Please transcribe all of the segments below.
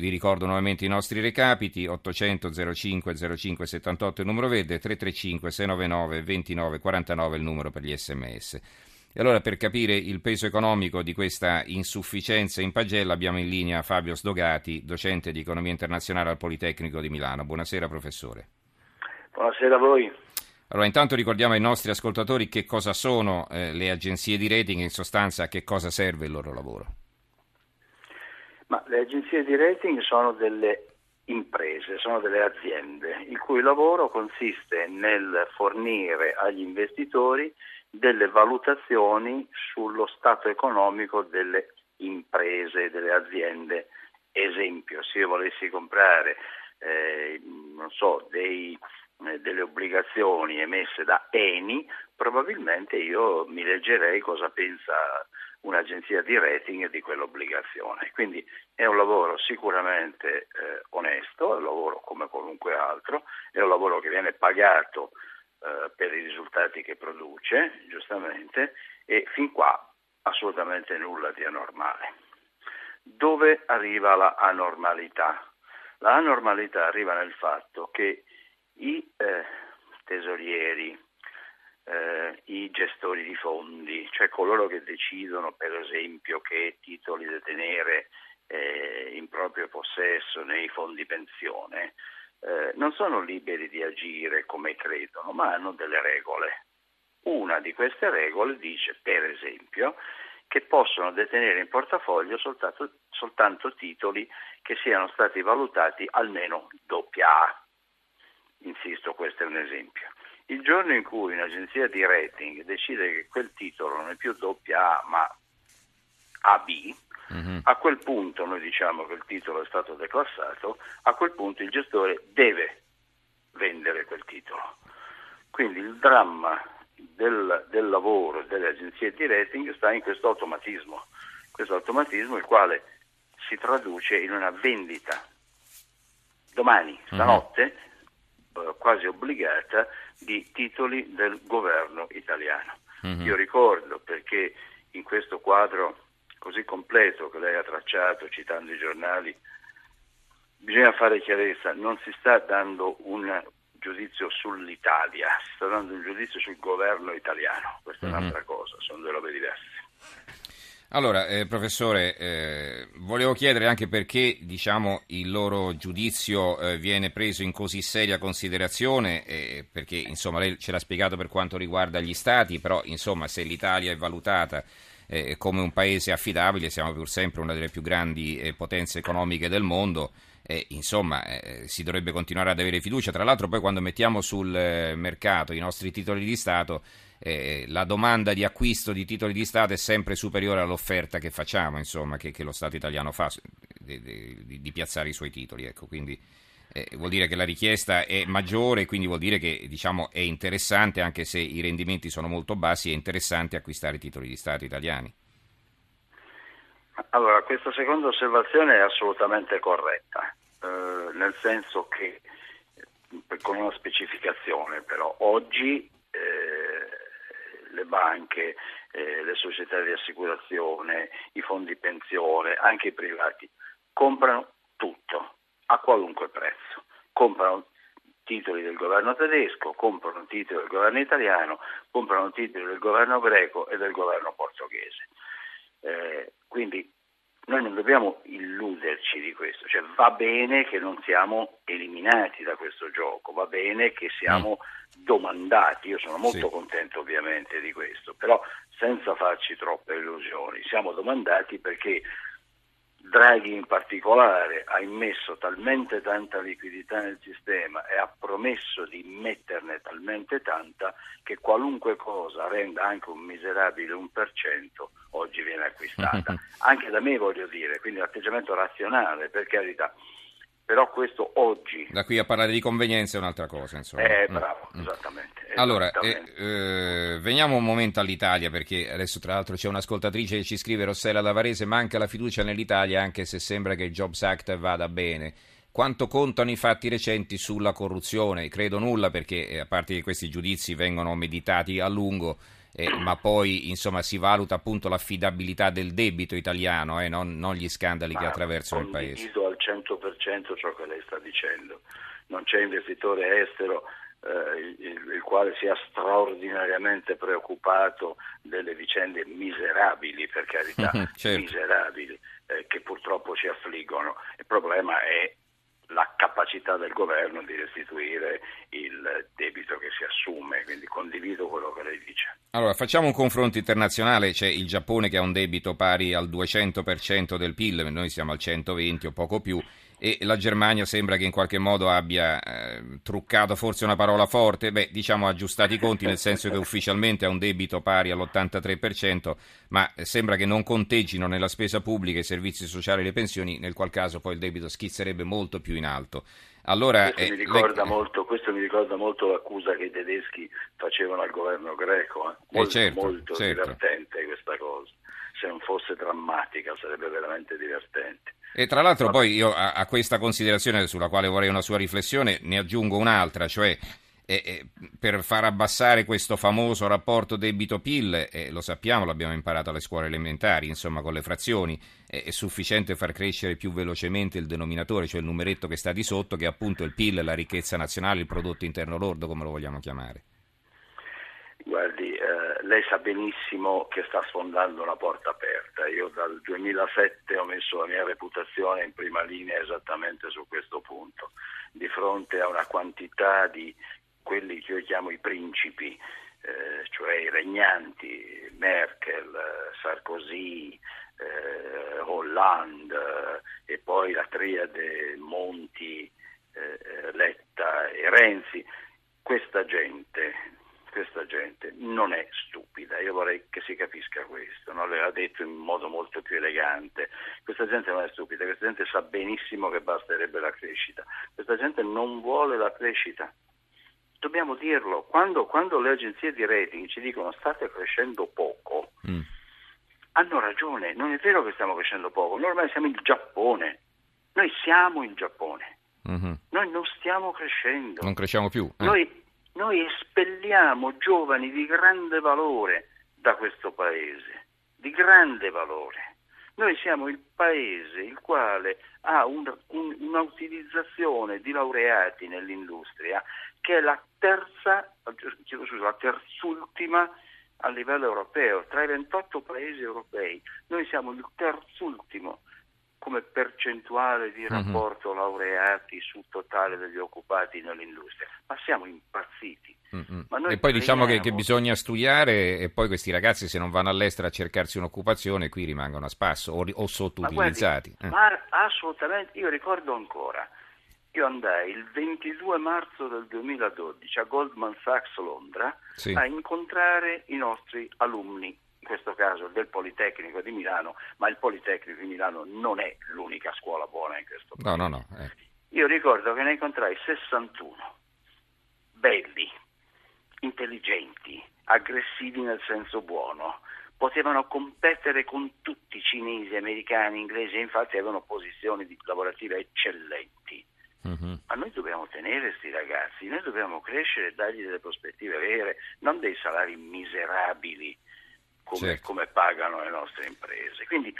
Vi ricordo nuovamente i nostri recapiti, 800 05 05 78 il numero verde, 335 699 29 49 il numero per gli sms. E allora per capire il peso economico di questa insufficienza in pagella abbiamo in linea Fabio Sdogati, docente di economia internazionale al Politecnico di Milano. Buonasera professore. Buonasera a voi. Allora, intanto ricordiamo ai nostri ascoltatori che cosa sono eh, le agenzie di rating e in sostanza a che cosa serve il loro lavoro. Ma le agenzie di rating sono delle imprese, sono delle aziende, il cui lavoro consiste nel fornire agli investitori delle valutazioni sullo stato economico delle imprese, delle aziende. Esempio, se io volessi comprare eh, so, dei, eh, delle obbligazioni emesse da Eni, probabilmente io mi leggerei cosa pensa un'agenzia di rating di quell'obbligazione. Quindi è un lavoro sicuramente eh, onesto, è un lavoro come qualunque altro, è un lavoro che viene pagato eh, per i risultati che produce, giustamente, e fin qua assolutamente nulla di anormale. Dove arriva la anormalità? La anormalità arriva nel fatto che i eh, tesorieri, eh, i gestori di fondi, cioè coloro che decidono per esempio che titoli da tenere eh, in proprio possesso nei fondi pensione, eh, non sono liberi di agire come credono, ma hanno delle regole. Una di queste regole dice, per esempio, che possono detenere in portafoglio soltanto, soltanto titoli che siano stati valutati almeno doppia A. Insisto, questo è un esempio. Il giorno in cui un'agenzia di rating decide che quel titolo non è più doppia A ma AB, uh-huh. a quel punto noi diciamo che il titolo è stato declassato, a quel punto il gestore deve vendere quel titolo. Quindi il dramma del, del lavoro delle agenzie di rating sta in questo automatismo, questo automatismo il quale si traduce in una vendita domani, stanotte, uh-huh. quasi obbligata, di titoli del governo italiano. Uh-huh. Io ricordo perché in questo quadro così completo che lei ha tracciato citando i giornali, bisogna fare chiarezza, non si sta dando un giudizio sull'Italia, si sta dando un giudizio sul governo italiano, questa è uh-huh. un'altra cosa, sono due robe diverse. Allora, eh, professore, eh, volevo chiedere anche perché diciamo, il loro giudizio eh, viene preso in così seria considerazione, perché insomma, lei ce l'ha spiegato per quanto riguarda gli Stati, però insomma, se l'Italia è valutata eh, come un paese affidabile, siamo pur sempre una delle più grandi eh, potenze economiche del mondo, insomma si dovrebbe continuare ad avere fiducia. Tra l'altro poi quando mettiamo sul eh, mercato i nostri titoli di Stato eh, la domanda di acquisto di titoli di Stato è sempre superiore all'offerta che facciamo, insomma, che, che lo Stato italiano fa di, di, di, piazzare i suoi titoli. Ecco, quindi eh, vuol dire che la richiesta è maggiore, quindi vuol dire che diciamo, è interessante, anche se i rendimenti sono molto bassi, è interessante acquistare titoli di Stato italiani. Allora, questa seconda osservazione è assolutamente corretta, eh, nel senso che, con una specificazione però, oggi eh, le banche, eh, le società di assicurazione, i fondi pensione, anche i privati, comprano tutto a qualunque prezzo. Comprano titoli del governo tedesco, comprano titoli del governo italiano, comprano titoli del governo greco e del governo portoghese. Eh, quindi noi non dobbiamo illuderci di questo, cioè va bene che non siamo eliminati da questo gioco, va bene che siamo mm. domandati, io sono molto sì. contento ovviamente di questo, però senza farci troppe illusioni, siamo domandati perché Draghi in particolare ha immesso talmente tanta liquidità nel sistema e ha promesso di metterne talmente tanta che qualunque cosa renda anche un miserabile 1% oggi viene acquistata. Anche da me voglio dire, quindi l'atteggiamento razionale, per carità però questo oggi... Da qui a parlare di convenienza è un'altra cosa, insomma. Eh, bravo, mm. esattamente. Allora, eh, eh, veniamo un momento all'Italia, perché adesso tra l'altro c'è un'ascoltatrice che ci scrive, Rossella Lavarese, manca la fiducia nell'Italia anche se sembra che il Jobs Act vada bene. Quanto contano i fatti recenti sulla corruzione? Credo nulla perché, eh, a parte che questi giudizi vengono meditati a lungo, eh, ma poi insomma, si valuta appunto l'affidabilità del debito italiano, eh, non, non, gli scandali ma che attraversano il paese. Al 100% ciò che lei sta dicendo. Non c'è investitore estero eh, il, il, quale sia straordinariamente preoccupato delle vicende miserabili, per carità, certo. miserabili, eh, che purtroppo ci affliggono. Il problema è la capacità del governo di restituire il debito che si assume, quindi condivido quello che lei dice. Allora, facciamo un confronto internazionale, c'è il Giappone che ha un debito pari al 200% del PIL, noi siamo al 120 o poco più, e la Germania sembra che in qualche modo abbia eh, truccato forse una parola forte, beh diciamo aggiustati i conti nel senso che ufficialmente ha un debito pari all'83%, ma sembra che non conteggino nella spesa pubblica i servizi sociali e le pensioni, nel qual caso poi il debito schizzerebbe molto più in alto. Allora, questo, eh, mi ricorda le... molto, questo mi ricorda molto l'accusa che i tedeschi facevano al governo greco, eh molto, eh certo, molto certo. divertente questa cosa, se non fosse drammatica sarebbe veramente divertente. E tra l'altro poi io a, a, questa considerazione sulla quale vorrei una sua riflessione ne aggiungo un'altra, cioè eh, eh, per far abbassare questo famoso rapporto debito-PIL, eh, lo sappiamo, l'abbiamo imparato alle scuole elementari, insomma con le frazioni, è sufficiente far crescere più velocemente il denominatore, cioè il numeretto che sta di sotto, che è appunto il PIL, la ricchezza nazionale, il prodotto interno lordo, come lo vogliamo chiamare. Guardi, eh, lei sa benissimo che sta sfondando una porta aperta. Io dal 2007 ho messo la mia reputazione in prima linea esattamente su questo punto, di fronte a una quantità di quelli che io chiamo i principi, eh, cioè i regnanti, Merkel, Sarkozy, eh, Hollande e poi la triade Monti, eh, Letta e Renzi. Questa gente questa gente non è stupida, io vorrei che si capisca questo, non l'ha detto in modo molto più elegante, questa gente non è stupida, questa gente sa benissimo che basterebbe la crescita, questa gente non vuole la crescita, dobbiamo dirlo, quando, quando le agenzie di rating ci dicono state crescendo poco, mm. hanno ragione, non è vero che stiamo crescendo poco, noi ormai siamo il Giappone, noi siamo il Giappone. Mm-hmm. Noi non stiamo crescendo. Non cresciamo più. Eh. Noi noi espelliamo giovani di grande valore da questo paese, di grande valore. Noi siamo il paese il quale ha un, un, un'utilizzazione di laureati nell'industria che è la terza, scusa, la terzultima a livello europeo. Tra i 28 paesi europei noi siamo il terzultimo come percentuale di mhm. rapporto mm-hmm. laureati sul totale degli occupati nell'industria, ma siamo impazziti. Mm-hmm. Ma e poi diciamo che, che, bisogna studiare e poi questi ragazzi se non vanno all'estero a cercarsi un'occupazione qui rimangono a spasso o, o sottoutilizzati. Ma, guardi, eh. ma assolutamente, io ricordo ancora, io andai il 22 marzo del 2012 a Goldman Sachs Londra sì. a incontrare i nostri alunni questo caso del Politecnico di Milano, ma il Politecnico di Milano non è l'unica scuola buona in questo paese. No, no, no. Eh. Io ricordo che ne incontrai 61, belli, intelligenti, aggressivi nel senso buono, potevano competere con tutti i cinesi, americani, inglesi, infatti avevano posizioni lavorative eccellenti. Uh-huh. Ma noi dobbiamo tenere questi ragazzi, noi dobbiamo crescere e dargli delle prospettive vere, non dei salari miserabili come, certo. come pagano le nostre imprese. Quindi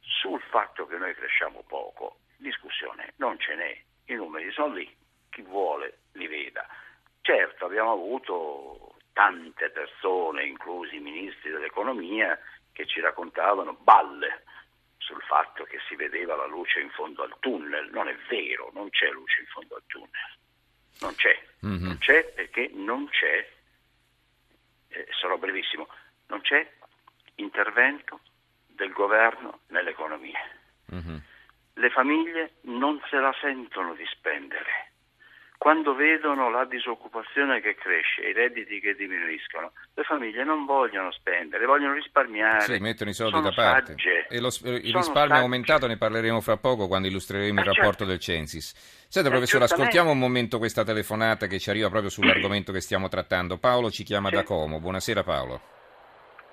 sul fatto che noi cresciamo poco, discussione non ce n'è, i numeri sono lì, chi vuole li veda. Certo, abbiamo avuto tante persone, inclusi i ministri dell'economia, che ci raccontavano balle sul fatto che si vedeva la luce in fondo al tunnel. Non è vero, non c'è luce in fondo al tunnel. Non c'è, mm-hmm. non c'è perché non c'è, eh, sarò brevissimo, non c'è intervento del governo nell'economia. Mm-hmm. Le famiglie non se la sentono di spendere. Quando vedono la disoccupazione che cresce, i redditi che diminuiscono, le famiglie non vogliono spendere, vogliono risparmiare. Sì, mettono i soldi da parte. Sagge. E lo, il risparmio è aumentato, ne parleremo fra poco quando illustreremo eh, il rapporto certo. del Censis. Senta, eh, professore, ascoltiamo un momento questa telefonata che ci arriva proprio sull'argomento che stiamo trattando. Paolo ci chiama sì. da Como. Buonasera Paolo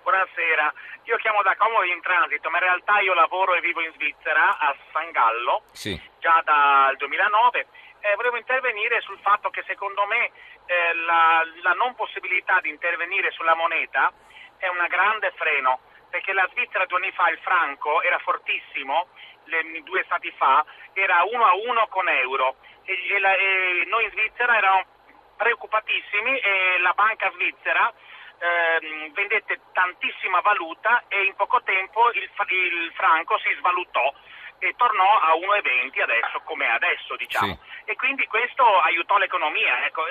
buonasera. Io chiamo da Como in transito, ma in realtà io lavoro e vivo in Svizzera, a San Gallo, sì. già dal 2009. Eh, volevo intervenire sul fatto che secondo me eh, la, la non possibilità di intervenire sulla moneta è un grande freno, perché la Svizzera due anni fa il franco era fortissimo le, due stati fa era 1 a 1 con euro e, e, la, e noi in Svizzera eravamo preoccupatissimi e la banca svizzera eh, vendette tantissima valuta e in poco tempo il, il franco si svalutò e tornò a 1,20 adesso come adesso diciamo sì. e quindi questo aiutò l'economia ecco.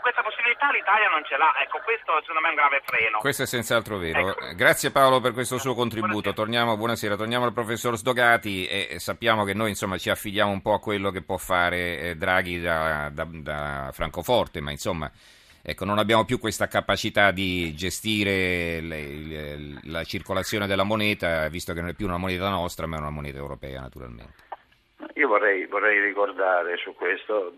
questa possibilità l'Italia non ce l'ha ecco questo secondo me è un grave freno questo è senz'altro vero ecco. grazie Paolo per questo suo contributo torniamo, buonasera torniamo al professor Sdogati e sappiamo che noi insomma ci affidiamo un po' a quello che può fare eh, Draghi da, da, da Francoforte ma insomma Ecco, non abbiamo più questa capacità di gestire le, le, la circolazione della moneta, visto che non è più una moneta nostra, ma è una moneta europea, naturalmente. Io vorrei, vorrei ricordare su questo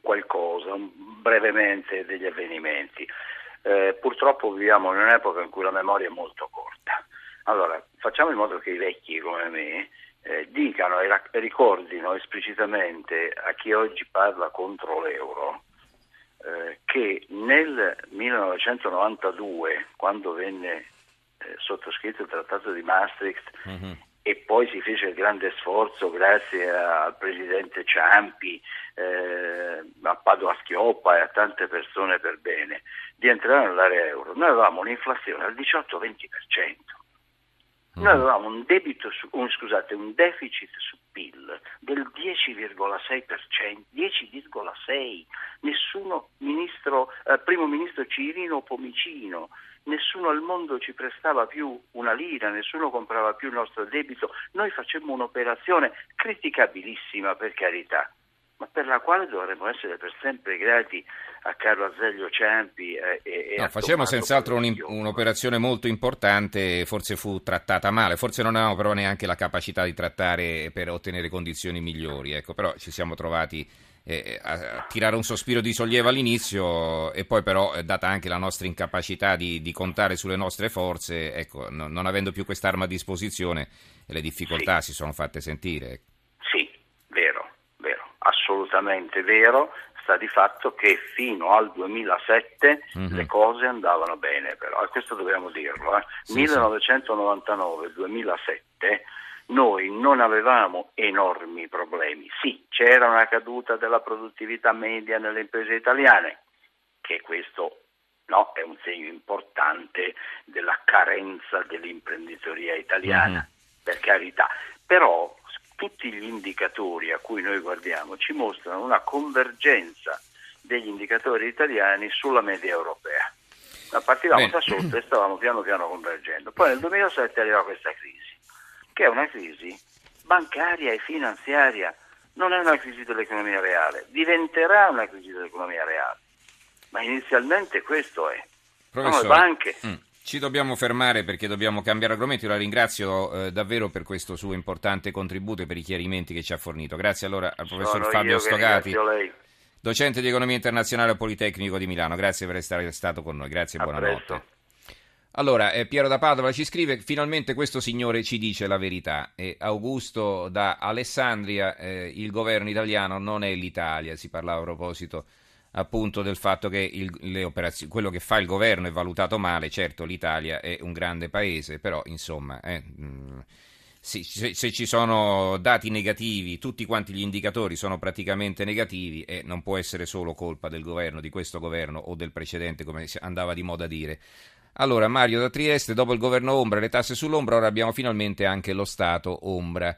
qualcosa, brevemente, degli avvenimenti. Eh, purtroppo viviamo in un'epoca in cui la memoria è molto corta. Allora, facciamo in modo che i vecchi come me eh, dicano e ricordino esplicitamente a chi oggi parla contro l'euro eh, che nel 1992, quando venne eh, sottoscritto il trattato di Maastricht mm-hmm. e poi si fece il grande sforzo grazie al presidente Ciampi, eh, a Padova Schioppa e a tante persone per bene, di entrare nell'area euro, noi avevamo un'inflazione al 18-20%. Noi mm-hmm. avevamo un, su, un, scusate, un deficit su PIL del 10,6%, 10,6%, nessuno ministro, eh, primo ministro Cirino Pomicino, nessuno al mondo ci prestava più una lira, nessuno comprava più il nostro debito, noi facemmo un'operazione criticabilissima per carità, ma per la quale dovremmo essere per sempre grati a Carlo Azeglio Ciampi eh, e, no, facevamo senz'altro un, un'operazione molto importante, forse fu trattata male, forse non avevamo però neanche la capacità di trattare per ottenere condizioni migliori, ecco, però ci siamo trovati eh, a tirare un sospiro di sollievo all'inizio e poi però, eh, data anche la nostra incapacità di, di contare sulle nostre forze, ecco, no, non avendo più quest'arma a disposizione, le difficoltà sì. si sono fatte sentire. Ecco. Sì, vero, vero, assolutamente vero sta di fatto che fino al 2007 mm-hmm. le cose andavano bene, però, e questo dobbiamo dirlo. Eh. Sì, 1999-2007 noi non avevamo enormi problemi. Sì, c'era una caduta della produttività media nelle imprese italiane, che questo no, è un segno importante della carenza dell'imprenditoria italiana, mm-hmm. per carità. Però tutti gli indicatori a cui noi guardiamo ci mostrano una convergenza degli indicatori italiani sulla media europea. Ma partivamo Bene. da sotto e stavamo piano piano convergendo. Poi nel 2007 arriva questa crisi, che è una crisi bancaria e finanziaria, non è una crisi dell'economia reale, diventerà una crisi dell'economia reale, ma inizialmente questo è. Professore, Sono le banche. Mm. Ci dobbiamo fermare perché dobbiamo cambiare argomento. Io la ringrazio eh, davvero per questo suo importante contributo e per i chiarimenti che ci ha fornito. Grazie allora al professor Sono Fabio Stogati, docente di economia internazionale al Politecnico di Milano. Grazie per essere stato con noi. Grazie e buonanotte. Allora, eh, Piero da Padova ci scrive: finalmente questo signore ci dice la verità. E Augusto da Alessandria, eh, il governo italiano non è l'Italia. Si parlava a proposito appunto del fatto che il, quello che fa il governo è valutato male, certo l'Italia è un grande paese, però insomma eh, mm, se, se, ci sono dati negativi, tutti quanti gli indicatori sono praticamente negativi e non può essere solo colpa del governo, di questo governo o del precedente come andava di moda dire. Allora, Mario da Trieste, dopo il governo Ombra le tasse sull'Ombra, ora abbiamo finalmente anche lo Stato Ombra.